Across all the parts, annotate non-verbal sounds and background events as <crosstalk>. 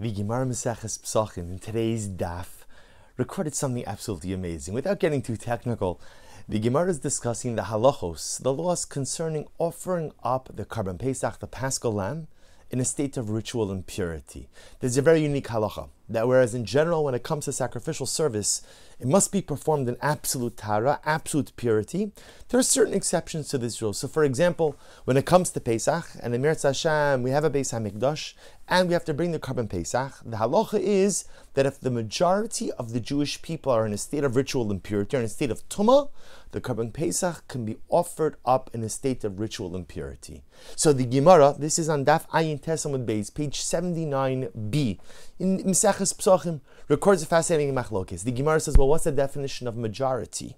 The Gemara Maseches in today's daf recorded something absolutely amazing. Without getting too technical, the Gemara is discussing the halachos, the laws concerning offering up the Karban Pesach, the Paschal Lamb, in a state of ritual impurity. There's a very unique halacha that whereas in general, when it comes to sacrificial service, it must be performed in absolute tahara, absolute purity. There are certain exceptions to this rule. So, for example, when it comes to Pesach and the Meretz Hashem, we have a Beis Hamikdash and we have to bring the Karban Pesach. The halacha is that if the majority of the Jewish people are in a state of ritual impurity or in a state of tumah, the Karban Pesach can be offered up in a state of ritual impurity. So the Gemara, this is on Daf Ayin Tes amud Beis, page 79b, in Records a fascinating machlokes. The Gemara says, well, what's the definition of majority?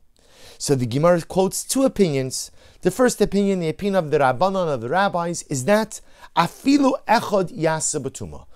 So the Gemara quotes two opinions. The first opinion, the opinion of the Rabbanan of the rabbis, is that afilu echad yasa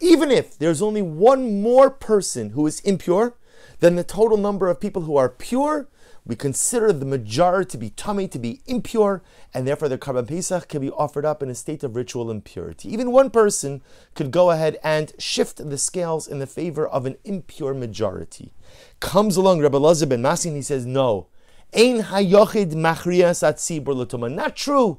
Even if there's only one more person who is impure than the total number of people who are pure, we consider the majority to be tummy, to be impure, and therefore the Karban Pesach can be offered up in a state of ritual impurity. Even one person could go ahead and shift the scales in the favor of an impure majority. Comes along Rabbi Elazar ben Masya, he says, no. Ein hayochid machria es Not true.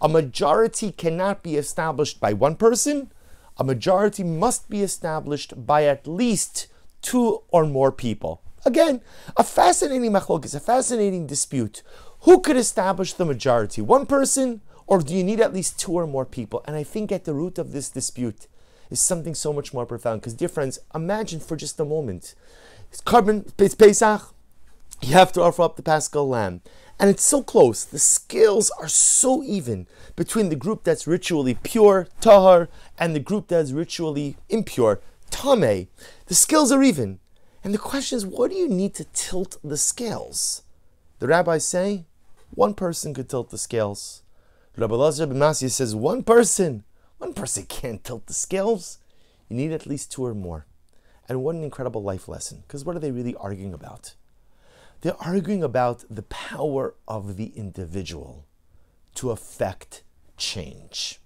A majority cannot be established by one person. A majority must be established by at least two or more people. Again, a fascinating machlokes, a fascinating dispute. Who could establish the majority? One person, or do you need at least two or more people? And I think at the root of this dispute is something so much more profound. Because, dear friends, imagine for just a moment. It's Karban, it's Pesach. You have to offer up the Paschal lamb. And it's so close. The scales are so even between the group that's ritually pure, tahor, and the group that's ritually impure, tame. The scales are even. And the question is, what do you need to tilt the scales? The rabbis say one person could tilt the scales. Rabbi Elazar ben Masya says one person, one person <laughs> can't tilt the scales. You need at least two or more. And what an incredible life lesson. Because what are they really arguing about? They're arguing about the power of the individual to affect change.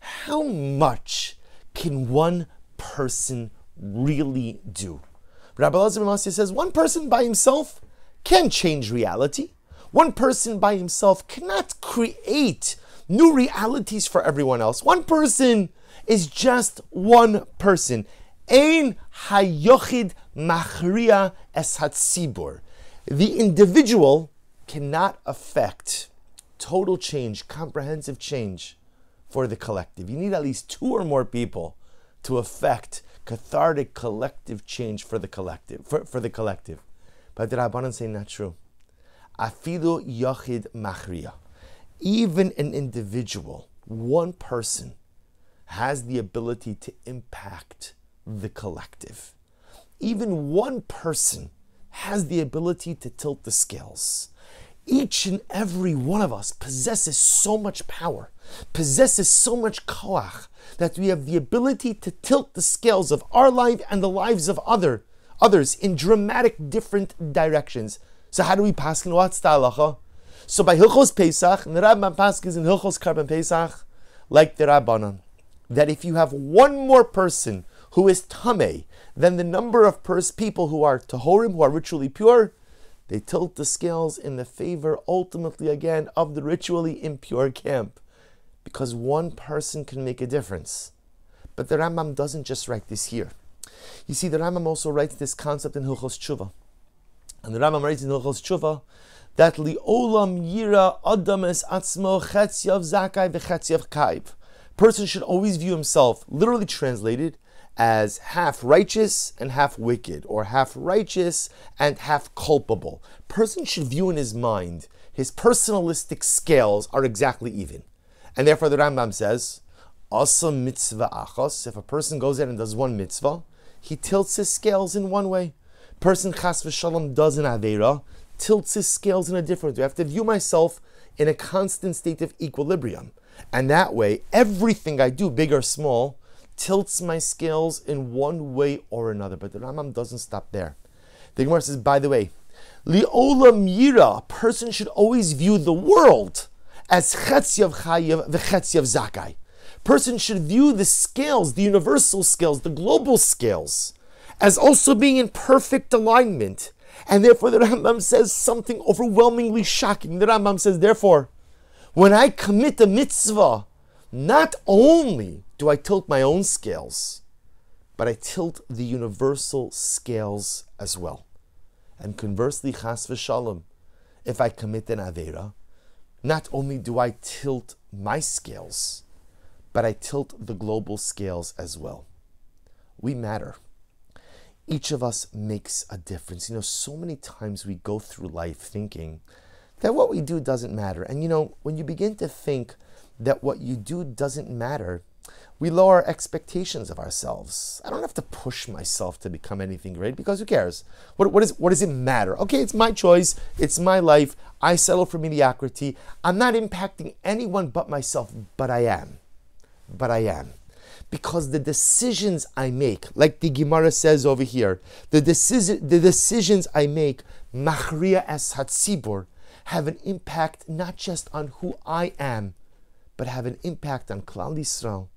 How much can one person really do? Rabbi Elazar says one person by himself can change reality. One person by himself cannot create new realities for everyone else. One person is just one person. Ein hayochid machria es. The individual cannot affect total change, comprehensive change for the collective. You need at least two or more people to affect cathartic collective change for the collective. For, for the collective. But the Rabbanan say not true. Afilu yachid machria. Even an individual, one person, has the ability to impact the collective. Even one person has the ability to tilt the scales. Each and every one of us possesses so much power, possesses so much koach, that we have the ability to tilt the scales of our life and the lives of other others in dramatic different directions. So how do we pass in what's the? So by Hilchos Pesach, and the Rambam Paskins in Hilchos Karban Pesach, like the Rabbanan, that if you have one more person who is Tameh than the number of pers- people who are Tahorim, who are ritually pure, they tilt the scales in the favor, ultimately again, of the ritually impure camp because one person can make a difference. But the Rambam doesn't just write this here. You see, the Rambam also writes this concept in Hilchos Tshuva. And the Rambam writes in Hilchos Tshuva that li'olam yira adam es atzmo chetzyav zakai v'chetzyav chayiv. Person should always view himself, literally translated, as half righteous and half wicked, or half righteous and half culpable. Person should view in his mind his personalistic scales are exactly even. And therefore, the Rambam says, Asa mitzvah achas, if a person goes in and does one mitzvah, he tilts his scales in one way. Person chas v'shalom does an avera, tilts his scales in a different way. I have to view myself in a constant state of equilibrium. And that way, everything I do, big or small, tilts my scales in one way or another. But the Rambam doesn't stop there. The Gemara says, by the way, li'olam yira, a person should always view the world as Chetziav Chayiv v'Chetziav Zakai. person should view the scales, the universal scales, the global scales, as also being in perfect alignment. And therefore, the Rambam says something overwhelmingly shocking. The Rambam says, therefore, when I commit a mitzvah, not only do I tilt my own scales, but I tilt the universal scales as well. And conversely, chas v'shalom, if I commit an avera, not only do I tilt my scales, but I tilt the global scales as well. We matter. Each of us makes a difference. You know, so many times we go through life thinking that what we do doesn't matter. And you know, when you begin to think that what you do doesn't matter, we lower expectations of ourselves. I don't have to push myself to become anything great because who cares? What, what, is, what does it matter? Okay, it's my choice, it's my life. I settle for mediocrity. I'm not impacting anyone but myself, but I am. But I am. Because the decisions I make, like the Gemara says over here, the, decision, the decisions I make, machria es hatzibur, have an impact not just on who I am, but have an impact on Klal Yisrael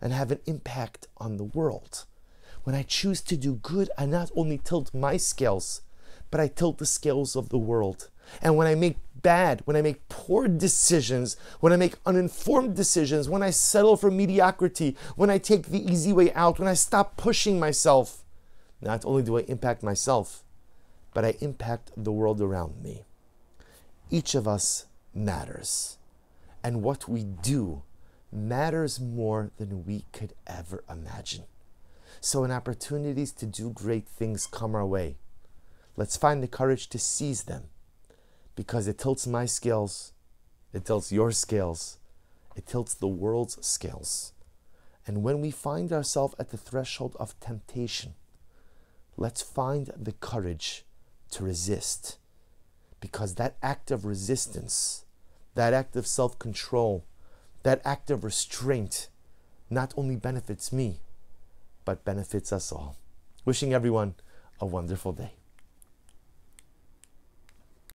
and have an impact on the world. When I choose to do good, I not only tilt my scales, but I tilt the scales of the world. And when I make bad, when I make poor decisions, when I make uninformed decisions, when I settle for mediocrity, when I take the easy way out, when I stop pushing myself, not only do I impact myself, but I impact the world around me. Each of us matters. And what we do matters more than we could ever imagine. So, when opportunities to do great things come our way, let's find the courage to seize them because it tilts my scales, it tilts your scales, it tilts the world's scales. And when we find ourselves at the threshold of temptation, let's find the courage to resist because that act of resistance, that act of self control, that act of restraint not only benefits me, but benefits us all. Wishing everyone a wonderful day.